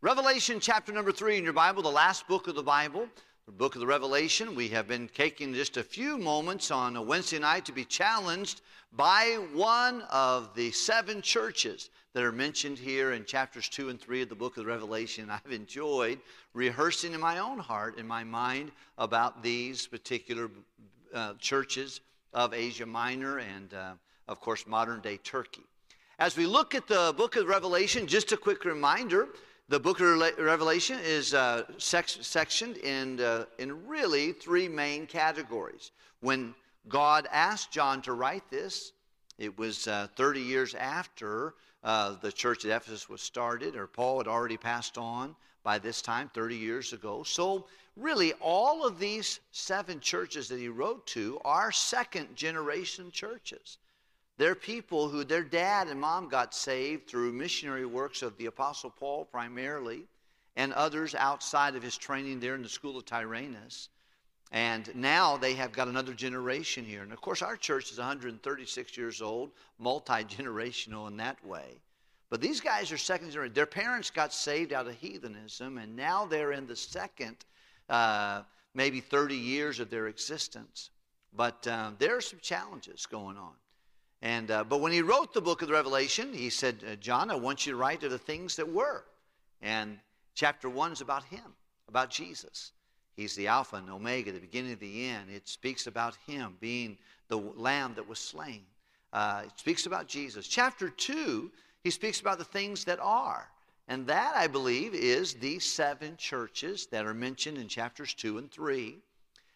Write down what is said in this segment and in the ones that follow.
Revelation chapter number three in your Bible, the last book of the Bible, the book of the Revelation. We have been taking just a few moments on a Wednesday night to be challenged by one of the seven churches that are mentioned here in chapters two and three of the book of the Revelation. I've enjoyed rehearsing in my own heart, in my mind, about these particular uh, churches of Asia Minor and, uh, of course, modern day Turkey. As we look at the book of Revelation, just a quick reminder the book of Revelation is uh, sectioned in, uh, in really three main categories. When God asked John to write this, it was uh, 30 years after uh, the church at Ephesus was started, or Paul had already passed on by this time, 30 years ago. So, really, all of these seven churches that he wrote to are second generation churches. They're people who their dad and mom got saved through missionary works of the Apostle Paul primarily, and others outside of his training there in the school of Tyrannus. And now they have got another generation here. And of course, our church is 136 years old, multi generational in that way. But these guys are second generation. Their parents got saved out of heathenism, and now they're in the second, uh, maybe 30 years of their existence. But uh, there are some challenges going on. And, uh, but when he wrote the book of the Revelation, he said, uh, John, I want you to write of the things that were. And chapter one is about him, about Jesus. He's the Alpha and Omega, the beginning and the end. It speaks about him being the lamb that was slain. Uh, it speaks about Jesus. Chapter two, he speaks about the things that are. And that, I believe, is these seven churches that are mentioned in chapters 2 and 3.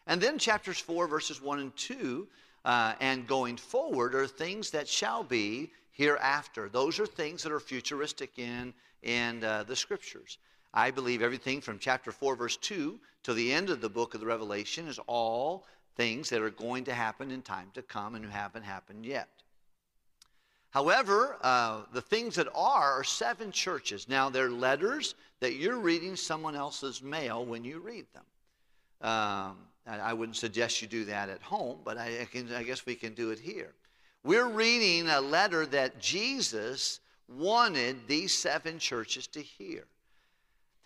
And then chapters 4, verses 1 and 2 uh, and going forward are things that shall be hereafter. Those are things that are futuristic in, in uh, the scriptures. I believe everything from chapter 4, verse 2 to the end of the book of the Revelation is all things that are going to happen in time to come and who haven't happened yet. However, uh, the things that are are seven churches. Now, they're letters that you're reading someone else's mail when you read them. Um, I wouldn't suggest you do that at home, but I, can, I guess we can do it here. We're reading a letter that Jesus wanted these seven churches to hear.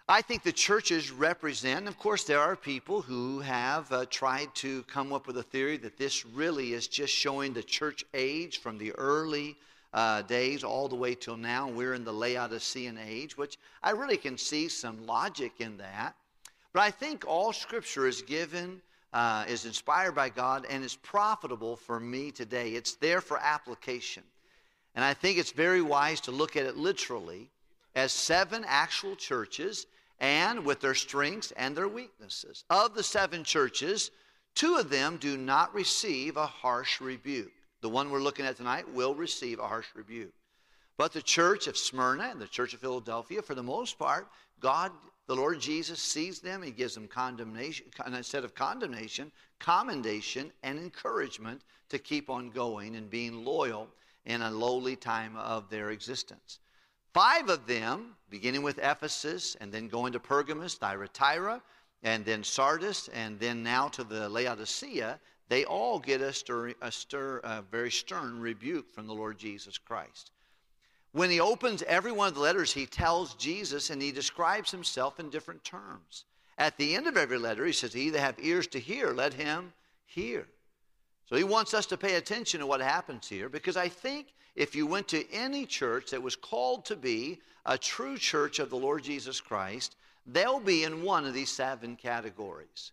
I think the churches represent, of course, there are people who have uh, tried to come up with a theory that this really is just showing the church age from the early uh, days all the way till now. We're in the Laodicean age, which I really can see some logic in that. But I think all Scripture is given, uh, is inspired by God, and is profitable for me today. It's there for application. And I think it's very wise to look at it literally as seven actual churches and with their strengths and their weaknesses. Of the seven churches, two of them do not receive a harsh rebuke. The one we're looking at tonight will receive a harsh rebuke. But the church of Smyrna and the church of Philadelphia, for the most part, God the Lord Jesus sees them, He gives them condemnation, instead of condemnation, commendation and encouragement to keep on going and being loyal in a lowly time of their existence. Five of them, beginning with Ephesus and then going to Pergamos, Thyatira, and then Sardis, and then now to the Laodicea, they all get a, stir, a, stir, a very stern rebuke from the Lord Jesus Christ. When he opens every one of the letters, he tells Jesus and he describes himself in different terms. At the end of every letter, he says, He that have ears to hear, let him hear. So he wants us to pay attention to what happens here because I think if you went to any church that was called to be a true church of the Lord Jesus Christ, they'll be in one of these seven categories.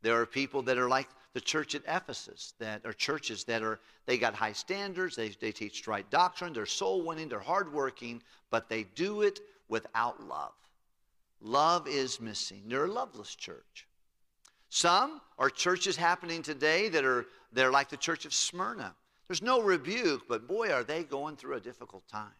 There are people that are like the church at Ephesus that are churches that are, they got high standards, they, they teach right doctrine, they're soul winning, they're hardworking, but they do it without love. Love is missing. They're a loveless church. Some are churches happening today that are they're like the church of Smyrna. There's no rebuke, but boy, are they going through a difficult time.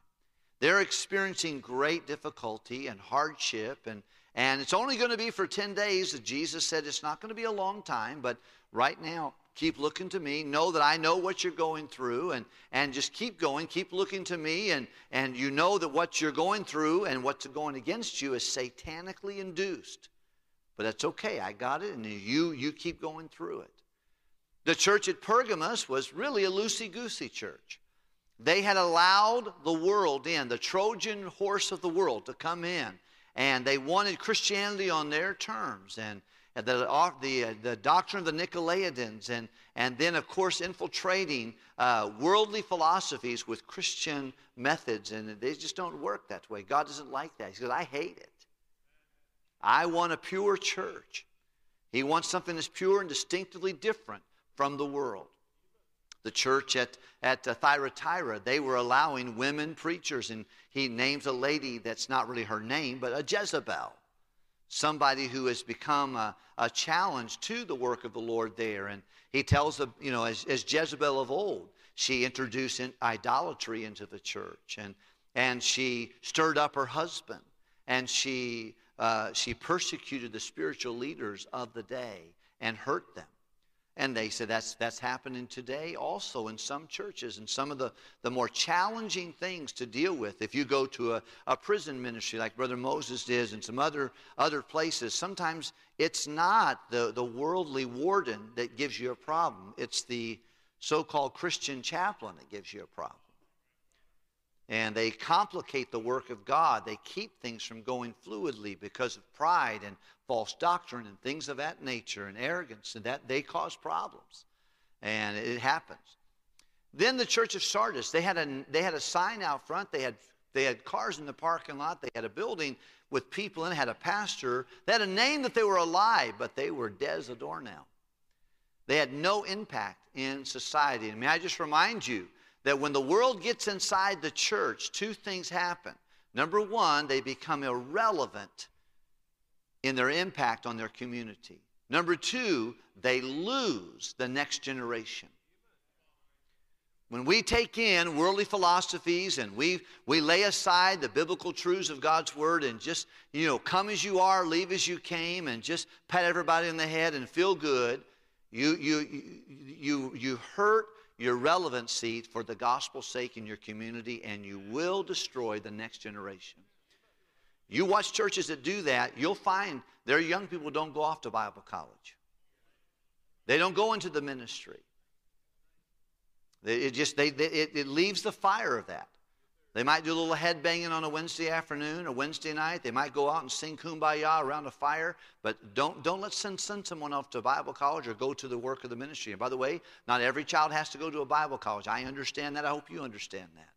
They're experiencing great difficulty and hardship, and, and it's only going to be for 10 days. Jesus said it's not going to be a long time, but right now, keep looking to me. Know that I know what you're going through, and, and just keep going. Keep looking to me, and, and you know that what you're going through and what's going against you is satanically induced. But that's okay. I got it, and you, you keep going through it. The church at Pergamos was really a loosey goosey church. They had allowed the world in, the Trojan horse of the world, to come in and they wanted Christianity on their terms. And the, the, uh, the doctrine of the Nicolaitans, and, and then, of course, infiltrating uh, worldly philosophies with Christian methods, and they just don't work that way. God doesn't like that. He says, I hate it. I want a pure church. He wants something that's pure and distinctively different from the world. The church at, at uh, Thyatira, they were allowing women preachers, and he names a lady that's not really her name, but a Jezebel somebody who has become a, a, challenge to the work of the Lord there. And he tells, them, you know, as, as Jezebel of old, she introduced in idolatry into the church, and, and she stirred up her husband, and she, uh, she persecuted the spiritual leaders of the day and hurt them. And they said that's, that's happening today also in some churches. And some of the, the more challenging things to deal with, if you go to a, a prison ministry like Brother Moses did and some other, other places, sometimes it's not the, the worldly warden that gives you a problem, it's the so called Christian chaplain that gives you a problem. And they complicate the work of God. They keep things from going fluidly because of pride and false doctrine and things of that nature and arrogance, and that they cause problems. And it happens. Then the church of Sardis, they had a, they had a sign out front. They had, they had cars in the parking lot. They had a building with people in it, had a pastor. They had a name that they were alive, but they were dead as a doornail. They had no impact in society. And may I just remind you that when the world gets inside the church, two things happen. Number one, they become irrelevant in their impact on their community. Number two, they lose the next generation. When we take in worldly philosophies and we, we lay aside the biblical truths of God's word and just, you know, come as you are, leave as you came, and just pat everybody in the head and feel good, you, you, you, you hurt your relevancy for the gospel's sake in your community and you will destroy the next generation. You watch churches that do that, you'll find their young people don't go off to Bible college. They don't go into the ministry. It just they, it, it leaves the fire of that. They might do a little head banging on a Wednesday afternoon or Wednesday night. They might go out and sing kumbaya around a fire, but don't, don't let send, send someone off to Bible college or go to the work of the ministry. And by the way, not every child has to go to a Bible college. I understand that. I hope you understand that.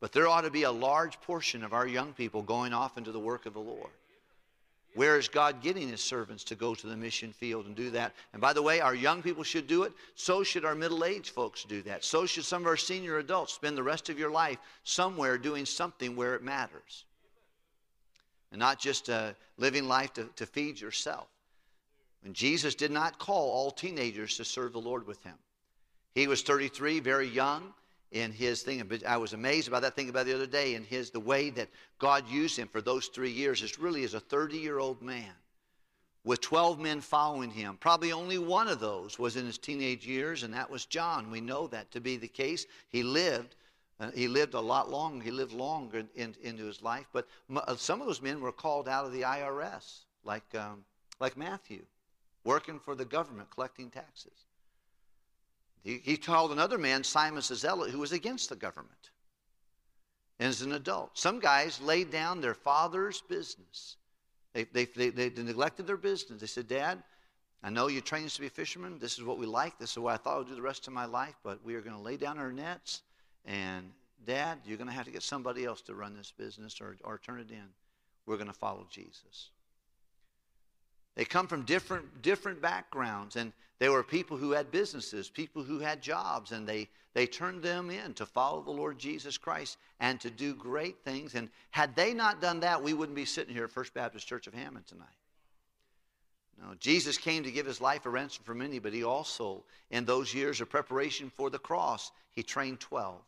But there ought to be a large portion of our young people going off into the work of the Lord. Where is God getting his servants to go to the mission field and do that? And by the way, our young people should do it. So should our middle aged folks do that. So should some of our senior adults spend the rest of your life somewhere doing something where it matters. And not just uh, living life to, to feed yourself. And Jesus did not call all teenagers to serve the Lord with him. He was 33, very young in his thing. I was amazed about that thing about the other day in his the way that God used him for those three years is really as a 30 year old man with 12 men following him. Probably only one of those was in his teenage years, and that was John. We know that to be the case. He lived. Uh, he lived a lot longer. He lived longer in, into his life. But uh, some of those men were called out of the IRS, like, um, like Matthew, working for the government, collecting taxes. He, he called another man, Simon Zealot, who was against the government as an adult. Some guys laid down their father's business. They, they, they, they neglected their business. They said, Dad, I know you trained us to be fishermen. This is what we like. This is what I thought I would do the rest of my life, but we are going to lay down our nets. And, Dad, you're going to have to get somebody else to run this business or, or turn it in. We're going to follow Jesus. They come from different, different backgrounds, and they were people who had businesses, people who had jobs, and they, they turned them in to follow the Lord Jesus Christ and to do great things. And had they not done that, we wouldn't be sitting here at First Baptist Church of Hammond tonight. No, Jesus came to give his life a ransom for many, but he also, in those years of preparation for the cross, he trained 12.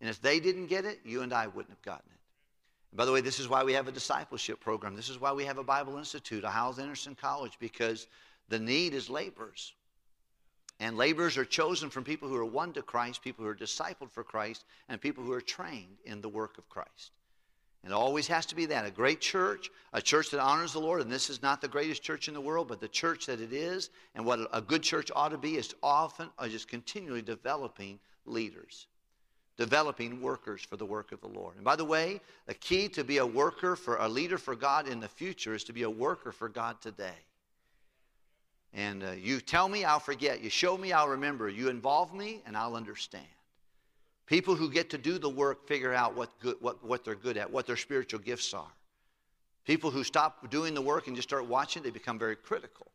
And if they didn't get it, you and I wouldn't have gotten it. By the way, this is why we have a discipleship program. This is why we have a Bible Institute, a Hyles-Anderson College, because the need is laborers. And laborers are chosen from people who are won to Christ, people who are discipled for Christ, and people who are trained in the work of Christ. And it always has to be that a great church, a church that honors the Lord. And this is not the greatest church in the world, but the church that it is, and what a good church ought to be, is often or just continually developing leaders. Developing workers for the work of the Lord. And by the way, the key to be a worker for a leader for God in the future is to be a worker for God today. And uh, you tell me, I'll forget. You show me, I'll remember. You involve me, and I'll understand. People who get to do the work figure out what, good, what, what they're good at, what their spiritual gifts are. People who stop doing the work and just start watching, they become very critical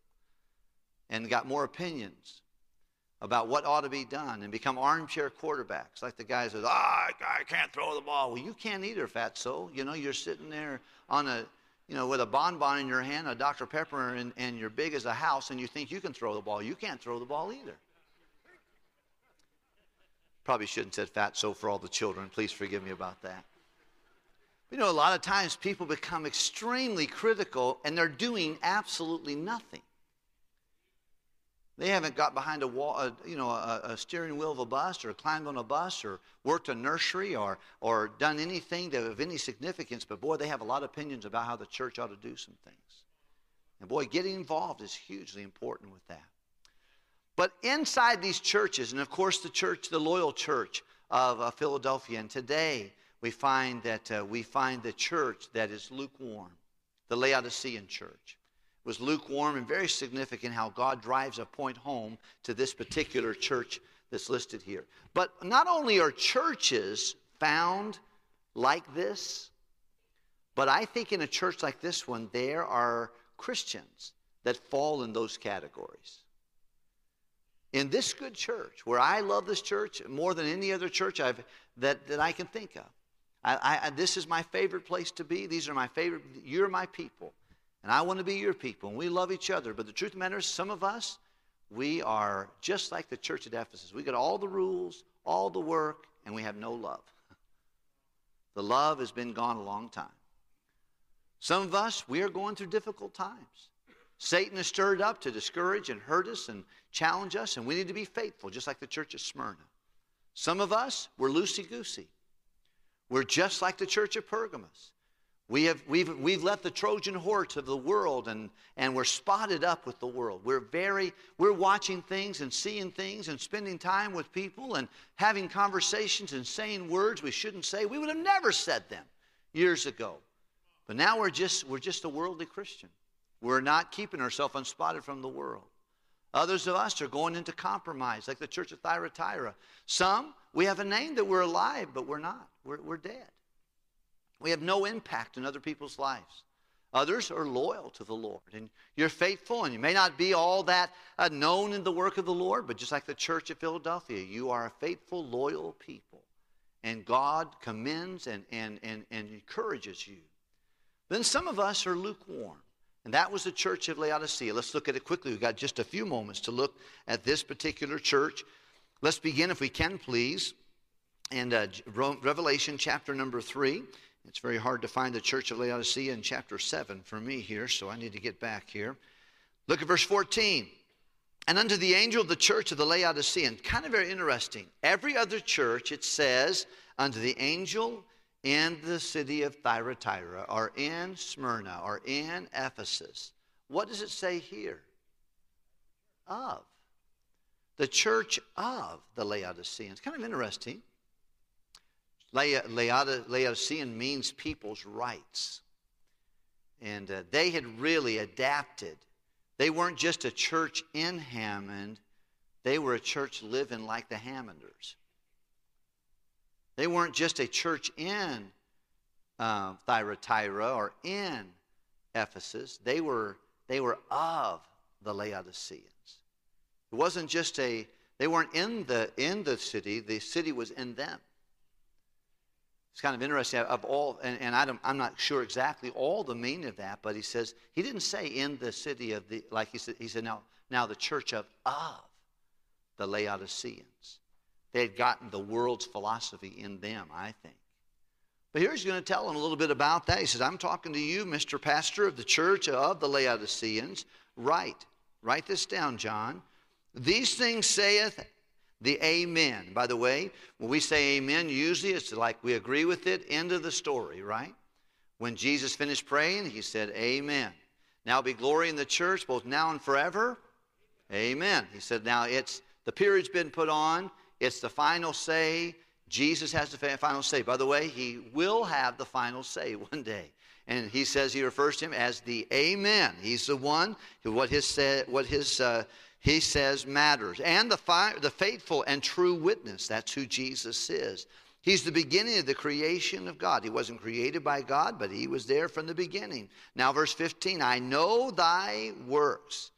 and got more opinions about what ought to be done and become armchair quarterbacks, like the guy says, ah, I can't throw the ball. Well, you can't either, fatso. You know, you're sitting there on a, you know, with a bonbon in your hand, a Dr. Pepper, and, and you're big as a house, and you think you can throw the ball. You can't throw the ball either. Probably shouldn't said fatso for all the children. Please forgive me about that. You know, a lot of times people become extremely critical and they're doing absolutely nothing. They haven't got behind a wall, a, you know, a, a, steering wheel of a bus or climbed on a bus or worked a nursery or, or done anything that of any significance, but boy, they have a lot of opinions about how the church ought to do some things. And boy, getting involved is hugely important with that. But inside these churches, and of course the church, the loyal church of uh, Philadelphia, and today we find that uh, we find the church that is lukewarm, the Laodicean church was lukewarm and very significant how God drives a point home to this particular church that's listed here. But not only are churches found like this, but I think in a church like this one, there are Christians that fall in those categories. In this good church, where I love this church more than any other church I've, that, that I can think of, I, I, this is my favorite place to be. These are my favorite, you're my people. And I want to be your people, and we love each other. But the truth of the matter is, some of us, we are just like the church at Ephesus. We got all the rules, all the work, and we have no love. The love has been gone a long time. Some of us, we are going through difficult times. Satan is stirred up to discourage and hurt us and challenge us, and we need to be faithful, just like the church at Smyrna. Some of us, we're loosey goosey. We're just like the church at Pergamos. We have, we've, we've left the Trojan horse of the world and, and we're spotted up with the world. We're very, we're watching things and seeing things and spending time with people and having conversations and saying words we shouldn't say. We would have never said them years ago. But now we're just, we're just a worldly Christian. We're not keeping ourselves unspotted from the world. Others of us are going into compromise, like the church of Thyatira. Some, we have a name that we're alive, but we're not. We're, we're dead. We have no impact in other people's lives. Others are loyal to the Lord. And you're faithful, and you may not be all that uh, known in the work of the Lord, but just like the church at Philadelphia, you are a faithful, loyal people. And God commends and, and, and, and encourages you. Then some of us are lukewarm. And that was the church of Laodicea. Let's look at it quickly. We've got just a few moments to look at this particular church. Let's begin, if we can, please, in uh, Revelation chapter number 3. It's very hard to find the church of Laodicea in chapter 7 for me here, so I need to get back here. Look at verse 14. And unto the angel of the church of the Laodicean, kind of very interesting. Every other church, it says, unto the angel in the city of Thyatira, or in Smyrna, or in Ephesus. What does it say here? Of. The church of the Laodiceans. Kind of interesting. Laodicean means people's rights. And uh, they had really adapted. They weren't just a church in Hammond, they were a church living like the Hammonders. They weren't just a church in uh, Thyatira or in Ephesus, they were, they were of the Laodiceans. It wasn't just a, they weren't in the, in the city, the city was in them. It's kind of interesting. Of all, and, and I am not sure exactly all the meaning of that, but he says he didn't say in the city of the like he said. He said now now the church of of the Laodiceans. They had gotten the world's philosophy in them, I think. But here's going to tell him a little bit about that. He says, I'm talking to you, Mr. Pastor of the church of the Laodiceans. Write. Write this down, John. These things saith the amen. By the way, when we say amen, usually it's like we agree with it, end of the story, right? When Jesus finished praying, he said, Amen. Now be glory in the church, both now and forever. Amen. He said, Now it's the period's been put on, it's the final say. Jesus has the final say. By the way, he will have the final say one day. And he says he refers to him as the Amen. He's the one who what his what his uh, he says matters, and the fi- the faithful and true witness. That's who Jesus is. He's the beginning of the creation of God. He wasn't created by God, but he was there from the beginning. Now, verse 15 I know thy works,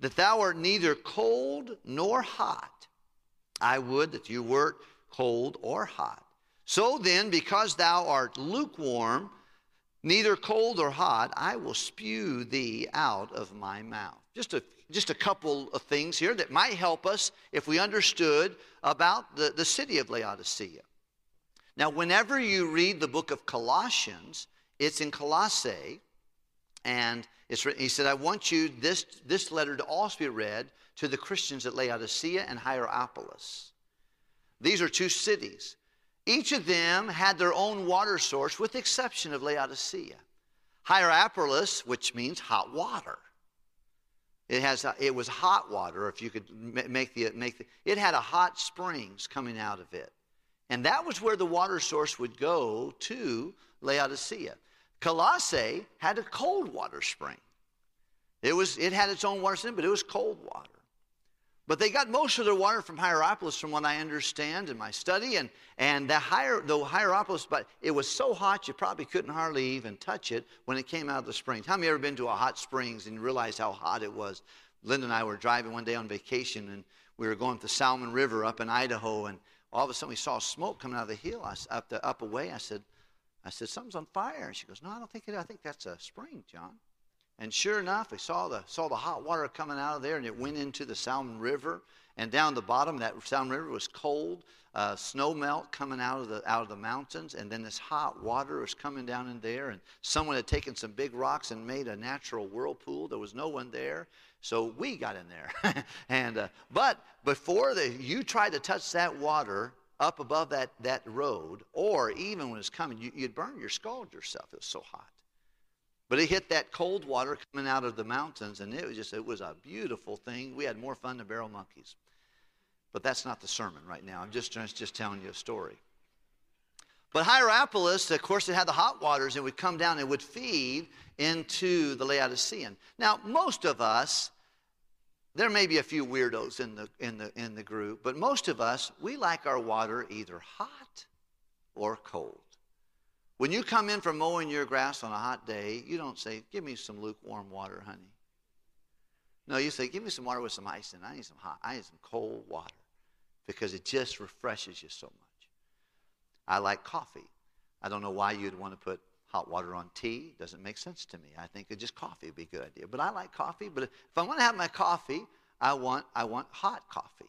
that thou art neither cold nor hot. I would that you wert cold or hot. So then, because thou art lukewarm, neither cold or hot, I will spew thee out of my mouth. Just a, just a couple of things here that might help us if we understood about the, the city of Laodicea. Now, whenever you read the book of Colossians, it's in Colossae, and it's written, he said, I want you, this, this letter to also be read to the Christians at Laodicea and Hierapolis. These are two cities. Each of them had their own water source, with the exception of Laodicea. Hierapolis, which means hot water. It, has, it was hot water, if you could make the, make the, it had a hot springs coming out of it. And that was where the water source would go to Laodicea. Colossae had a cold water spring. It, was, it had its own water spring, but it was cold water. But they got most of their water from Hierapolis, from what I understand in my study. And, and the, Hier, the Hierapolis, but it was so hot you probably couldn't hardly even touch it when it came out of the springs. How many ever been to a hot springs and realized how hot it was? Linda and I were driving one day on vacation, and we were going to the Salmon River up in Idaho, and all of a sudden we saw smoke coming out of the hill I, up, the, up away. I said, I said, something's on fire. And she goes, no, I don't think it I think that's a spring, John. And sure enough, we saw the, saw the hot water coming out of there, and it went into the Salmon River. And down the bottom, that Salmon River was cold, uh, snow melt coming out of, the, out of the mountains. And then this hot water was coming down in there. And someone had taken some big rocks and made a natural whirlpool. There was no one there. So we got in there. and, uh, but before the, you tried to touch that water up above that, that road, or even when it's coming, you, you'd burn your scald yourself. It was so hot. But it hit that cold water coming out of the mountains, and it was just, it was a beautiful thing. We had more fun than barrel monkeys. But that's not the sermon right now. I'm just, just, telling you a story. But Hierapolis, of course, it had the hot waters and would come down and would feed into the Laodicean. Now, most of us, there may be a few weirdos in the, in the, in the group, but most of us, we like our water either hot or cold. When you come in from mowing your grass on a hot day, you don't say, Give me some lukewarm water, honey. No, you say, Give me some water with some ice in it. I need some hot, I need some cold water because it just refreshes you so much. I like coffee. I don't know why you'd want to put hot water on tea. Doesn't make sense to me. I think just coffee would be a good idea. But I like coffee. But if I want to have my coffee, I want I want hot coffee.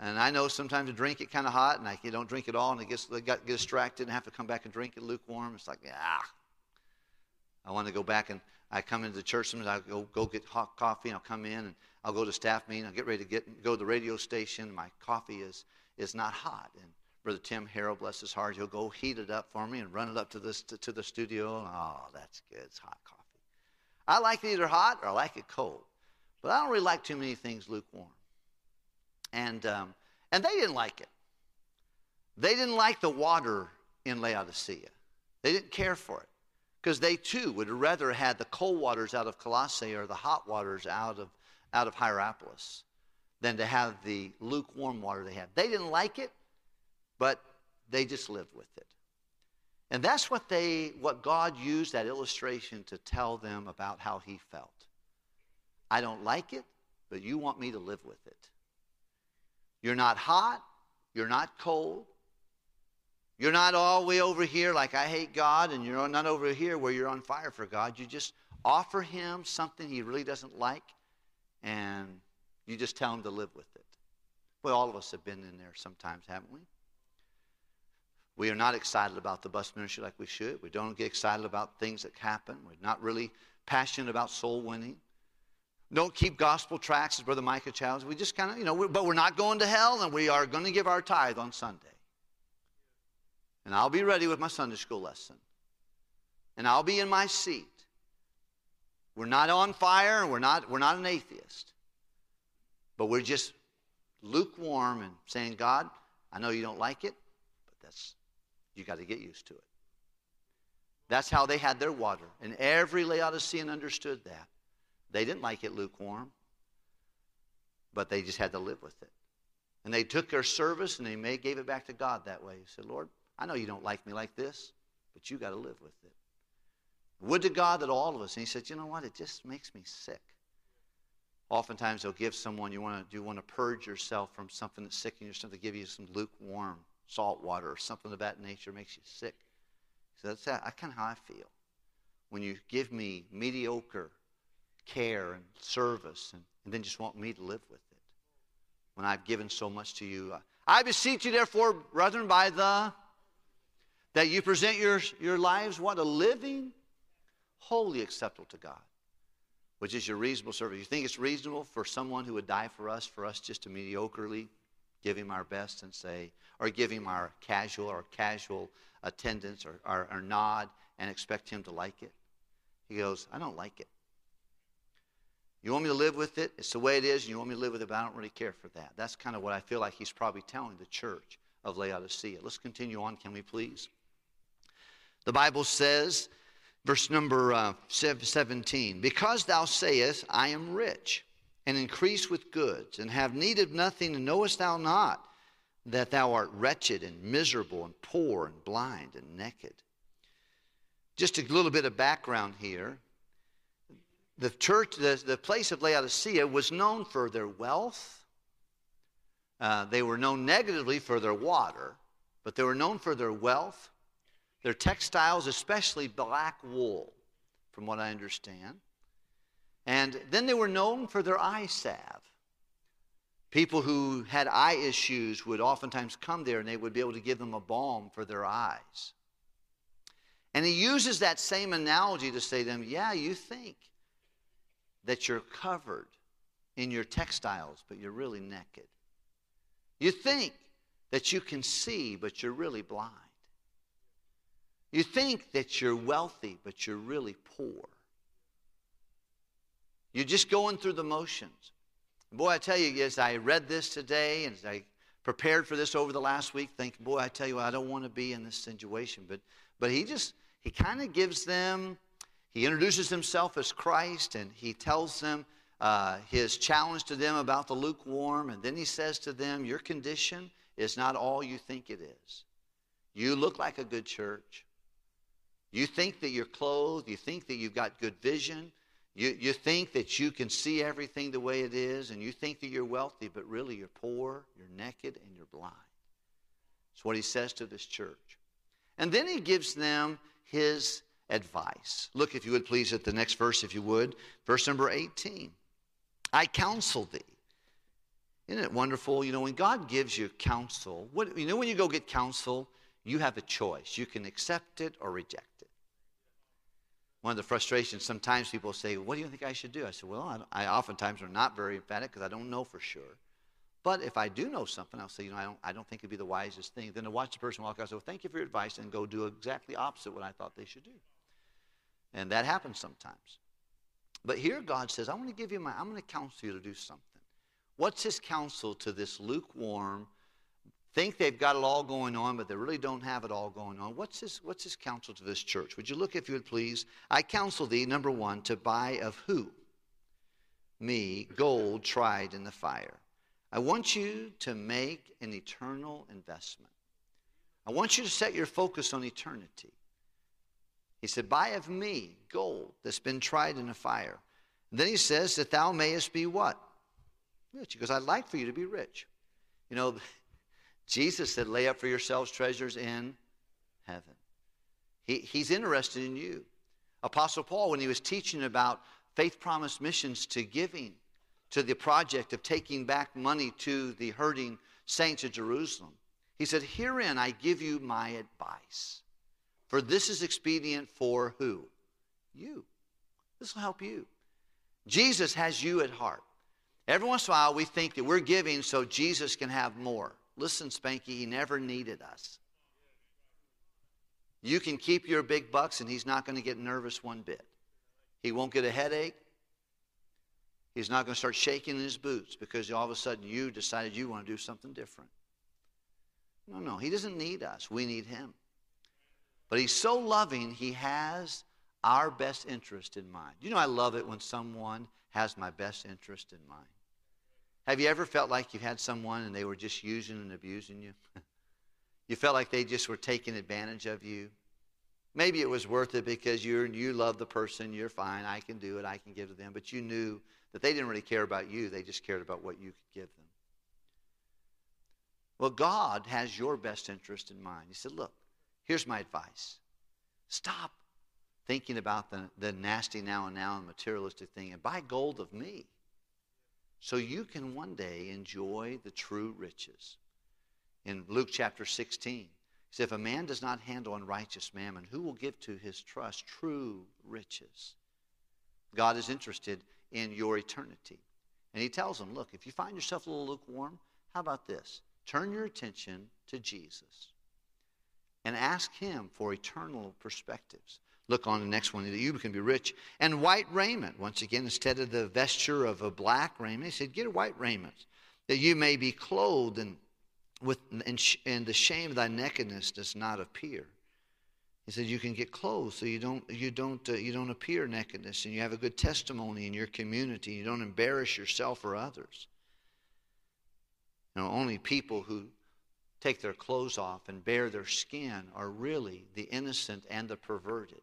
And I know sometimes to drink it kind of hot, and I don't drink it all, and it gets get, get distracted and have to come back and drink it lukewarm. It's like ah. I want to go back and I come into the church sometimes. I go go get hot coffee, and I'll come in and I'll go to staff meeting. I'll get ready to get go to the radio station. My coffee is is not hot, and Brother Tim Harrell, bless his heart, he'll go heat it up for me and run it up to, this, to, to the studio. Oh, that's good. It's hot coffee. I like it either hot or I like it cold. But I don't really like too many things lukewarm. And, um, and they didn't like it. They didn't like the water in Laodicea. They didn't care for it because they too would rather had the cold waters out of Colossae or the hot waters out of, out of Hierapolis than to have the lukewarm water they had. They didn't like it, but they just lived with it. And that's what they what God used that illustration to tell them about how he felt. I don't like it, but you want me to live with it. You're not hot, you're not cold. You're not all the way over here like I hate God, and you're not over here where you're on fire for God. You just offer him something he really doesn't like, and you just tell him to live with it. Well, all of us have been in there sometimes, haven't we? We are not excited about the bus ministry like we should. We don't get excited about things that happen. We're not really passionate about soul winning. Don't keep gospel tracts, as Brother Micah challenged. We just kind of, you know, but we're not going to hell, and we are going to give our tithe on Sunday. And I'll be ready with my Sunday school lesson. And I'll be in my seat. We're not on fire, and we're not, we're not an atheist. But we're just lukewarm and saying, God, I know you don't like it, but that's, You got to get used to it. That's how they had their water. And every Laodicean understood that. They didn't like it lukewarm, but they just had to live with it. And they took their service and they may gave it back to God that way. He said, Lord, I know you don't like me like this, but you got to live with it. Would to God that all of us. And he said, you know what? It just makes me sick. Oftentimes they'll give someone, you want to, do want to purge yourself from something that's sickening you something, to give you some lukewarm salt water or something of that nature makes you sick. So that's, that's kind of how I feel. When you give me mediocre care and service and, and then just want me to live with it. When I've given so much to you. I beseech you, therefore, brethren, by the that you present your, your lives, what? A living, holy acceptable to God which is your reasonable service. You think it's reasonable for someone who would die for us, for us just to mediocrely give him our best and say, or give him our casual or casual attendance or, or, or nod and expect him to like it? He goes, I don't like it. You want me to live with it? It's the way it is. You want me to live with it, but I don't really care for that. That's kind of what I feel like he's probably telling the church of Laodicea. Let's continue on, can we please? The Bible says Verse number uh, 17 Because thou sayest, I am rich, and increase with goods, and have need of nothing, and knowest thou not that thou art wretched, and miserable, and poor, and blind, and naked? Just a little bit of background here. The church, the, the place of Laodicea was known for their wealth. Uh, they were known negatively for their water, but they were known for their wealth, their textiles, especially black wool, from what I understand. And then they were known for their eye salve. People who had eye issues would oftentimes come there and they would be able to give them a balm for their eyes. And he uses that same analogy to say to them, Yeah, you think that you're covered in your textiles, but you're really naked. You think that you can see, but you're really blind. You think that you're wealthy, but you're really poor. You're just going through the motions. Boy, I tell you, as I read this today and as I prepared for this over the last week, thinking, boy, I tell you, I don't want to be in this situation. But, but he just, he kind of gives them, he introduces himself as Christ and he tells them uh, his challenge to them about the lukewarm. And then he says to them, Your condition is not all you think it is. You look like a good church. You think that you're clothed, you think that you've got good vision, you, you think that you can see everything the way it is, and you think that you're wealthy, but really you're poor, you're naked, and you're blind. That's what he says to this church. And then he gives them his advice. Look, if you would please, at the next verse, if you would. Verse number 18. I counsel thee. Isn't it wonderful? You know, when God gives you counsel, what, you know, when you go get counsel, you have a choice. You can accept it or reject it. One of the frustrations, sometimes people say, What do you think I should do? I said, Well, I, I oftentimes are not very emphatic because I don't know for sure. But if I do know something, I'll say, You know, I don't, I don't think it'd be the wisest thing. Then to watch the person walk out and say, Well, thank you for your advice, and go do exactly opposite what I thought they should do. And that happens sometimes. But here God says, I want to give you my, I'm going to counsel you to do something. What's his counsel to this lukewarm, think they've got it all going on, but they really don't have it all going on. What's his, what's his counsel to this church? Would you look, if you would please? I counsel thee, number one, to buy of who? Me, gold tried in the fire. I want you to make an eternal investment. I want you to set your focus on eternity. He said, Buy of me gold that's been tried in the fire. And then he says that thou mayest be what? Rich. He goes, I'd like for you to be rich. You know, Jesus said, lay up for yourselves treasures in heaven. He, he's interested in you. Apostle Paul, when he was teaching about faith promise missions to giving, to the project of taking back money to the hurting saints of Jerusalem, he said, Herein I give you my advice. For this is expedient for who? You. This will help you. Jesus has you at heart. Every once in a while, we think that we're giving so Jesus can have more. Listen, Spanky, he never needed us. You can keep your big bucks, and he's not going to get nervous one bit. He won't get a headache. He's not going to start shaking in his boots because all of a sudden you decided you want to do something different. No, no, he doesn't need us. We need him. But he's so loving, he has our best interest in mind. You know, I love it when someone has my best interest in mind. Have you ever felt like you had someone and they were just using and abusing you? you felt like they just were taking advantage of you? Maybe it was worth it because you you love the person, you're fine, I can do it, I can give to them, but you knew that they didn't really care about you, they just cared about what you could give them. Well, God has your best interest in mind. He said, Look, here's my advice. Stop thinking about the, the nasty now and now and materialistic thing and buy gold of me so you can one day enjoy the true riches. In Luke chapter 16, he said, If a man does not handle unrighteous mammon, who will give to his trust true riches? God is interested in your eternity. And he tells him, Look, if you find yourself a little lukewarm, how about this? Turn your attention to Jesus and ask him for eternal perspectives. Look on the next one, that you can be rich. And white raiment, once again, instead of the vesture of a black raiment, he said, Get a white raiment, that you may be clothed, and, with, and, and the shame of thy nakedness does not appear. He said, You can get clothes so you don't, you, don't, uh, you don't appear nakedness, and you have a good testimony in your community. You don't embarrass yourself or others. You know, only people who take their clothes off and bare their skin are really the innocent and the perverted.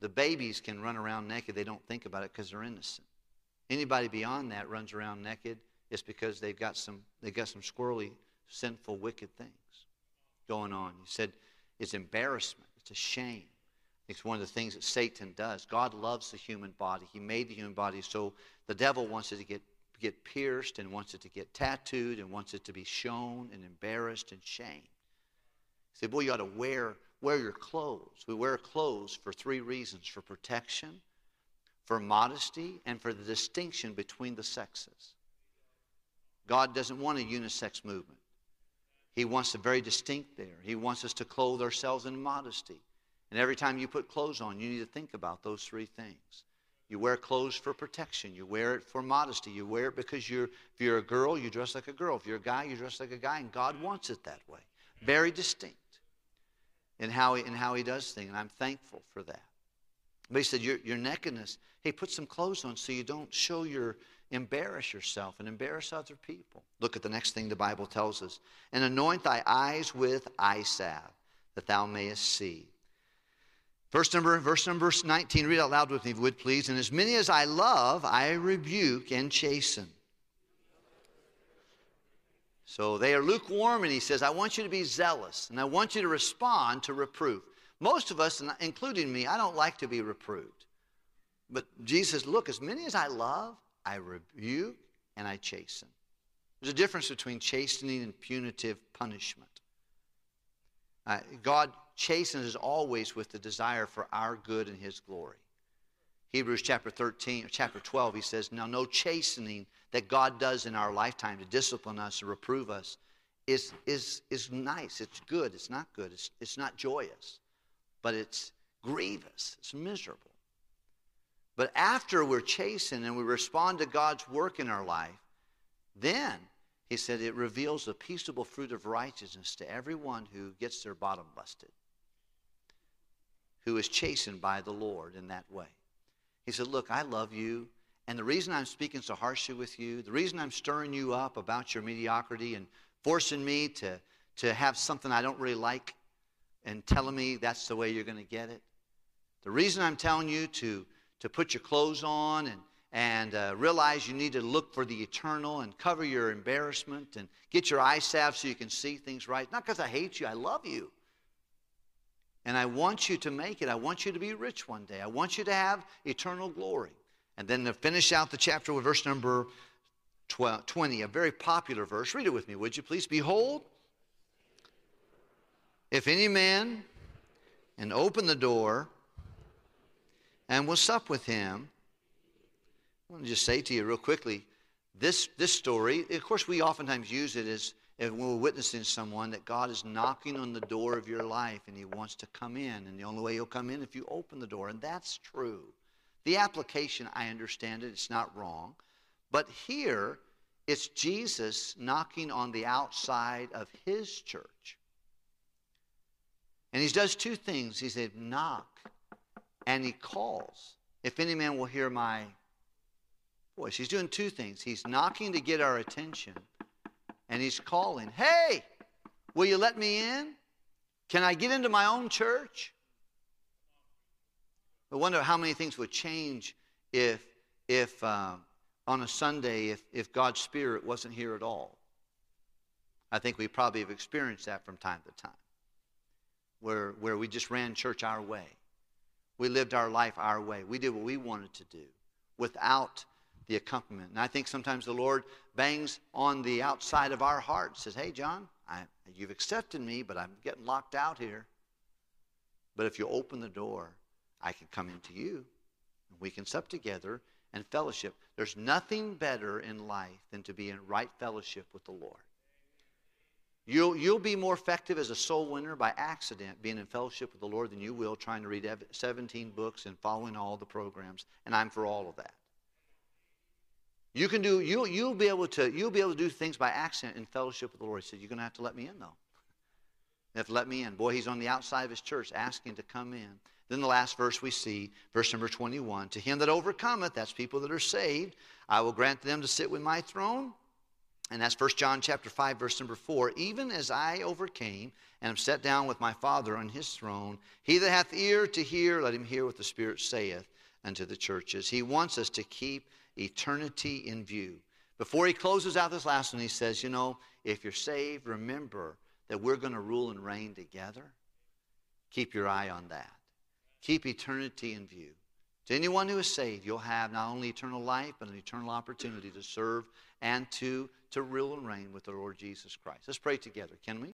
The babies can run around naked. They don't think about it because they're innocent. Anybody beyond that runs around naked, it's because they've got some they've got some squirrely, sinful, wicked things going on. He said it's embarrassment, it's a shame. It's one of the things that Satan does. God loves the human body. He made the human body so the devil wants it to get get pierced and wants it to get tattooed and wants it to be shown and embarrassed and shamed. Said, Boy, you ought to wear wear your clothes. We wear clothes for three reasons for protection, for modesty, and for the distinction between the sexes. God doesn't want a unisex movement. He wants a very distinct there. He wants us to clothe ourselves in modesty. And every time you put clothes on, you need to think about those three things. You wear clothes for protection. You wear it for modesty. You wear it because you're, if you're a girl, you dress like a girl. If you're a guy, you dress like a guy. And God wants it that way. Very distinct in how he, in how he does things, and I'm thankful for that. But he said, your, your nakedness, hey, put some clothes on so you don't show your, embarrass yourself and embarrass other people. Look at the next thing the Bible tells us. And anoint thy eyes with eye salve, that thou mayest see. Verse number, verse number 19, read out loud with me, if you would please. And as many as I love, I rebuke and chasten. So they are lukewarm, and he says, I want you to be zealous, and I want you to respond to reproof. Most of us, including me, I don't like to be reproved. But Jesus, look, as many as I love, I rebuke and I chasten. There's a difference between chastening and punitive punishment. Uh, God chastens is always with the desire for our good and His glory. Hebrews chapter 13, or chapter 12, he says, Now no chastening that God does in our lifetime to discipline us and reprove us is, is, is nice. It's good. It's not good. It's, it's not joyous, but it's grievous. It's miserable. But after we're chastened and we respond to God's work in our life, then he said it reveals the peaceable fruit of righteousness to everyone who gets their bottom busted, who is chastened by the Lord in that way. He said, Look, I love you. And the reason I'm speaking so harshly with you, the reason I'm stirring you up about your mediocrity and forcing me to, to have something I don't really like and telling me that's the way you're going to get it, the reason I'm telling you to, to put your clothes on and, and uh, realize you need to look for the eternal and cover your embarrassment and get your eye salve so you can see things right, not because I hate you, I love you. And I want you to make it. I want you to be rich one day. I want you to have eternal glory. And then to finish out the chapter with verse number 12, 20, a very popular verse. Read it with me, would you please? Behold, if any man and open the door and will sup with him. I want to just say to you real quickly this, this story, of course, we oftentimes use it as if we're witnessing someone that God is knocking on the door of your life and He wants to come in. And the only way He'll come in if you open the door. And that's true. The application, I understand it, it's not wrong. But here It's Jesus knocking on the outside of his church. And he does two things. He said, knock, and he calls. If any man will hear my voice. He's doing two things. He's knocking to get our attention, and he's calling, Hey, will you let me in? Can I get into my own church? I wonder how many things would change if, if uh, on a Sunday, if, if God's Spirit wasn't here at all. I think we probably have experienced that from time to time, where, where we just ran church our way. We lived our life our way. We did what we wanted to do without the accompaniment. And I think sometimes the Lord bangs on the outside of our heart, and says, Hey, John, I, you've accepted me, but I'm getting locked out here. But if you open the door, I can come into you. And we can sup together and fellowship. There's nothing better in life than to be in right fellowship with the Lord. You'll, you'll be more effective as a soul winner by accident being in fellowship with the Lord than you will trying to read 17 books and following all the programs. And I'm for all of that. You can do, you'll, you'll, be able to, you'll be able to do things by accident in fellowship with the Lord. He said, You're going to have to let me in, though. You have to let me in. Boy, he's on the outside of his church asking to come in. Then the last verse we see, verse number 21 To him that overcometh, that's people that are saved, I will grant them to sit with my throne. And that's 1 John chapter 5, verse number 4. Even as I overcame and am set down with my Father on his throne, he that hath ear to hear, let him hear what the Spirit saith unto the churches. He wants us to keep eternity in view. Before he closes out this last one, he says, You know, if you're saved, remember that we're going to rule and reign together. Keep your eye on that. Keep eternity in view. To anyone who is saved, you'll have not only eternal life, but an eternal opportunity to serve and to, to rule and reign with the Lord Jesus Christ. Let's pray together, can we?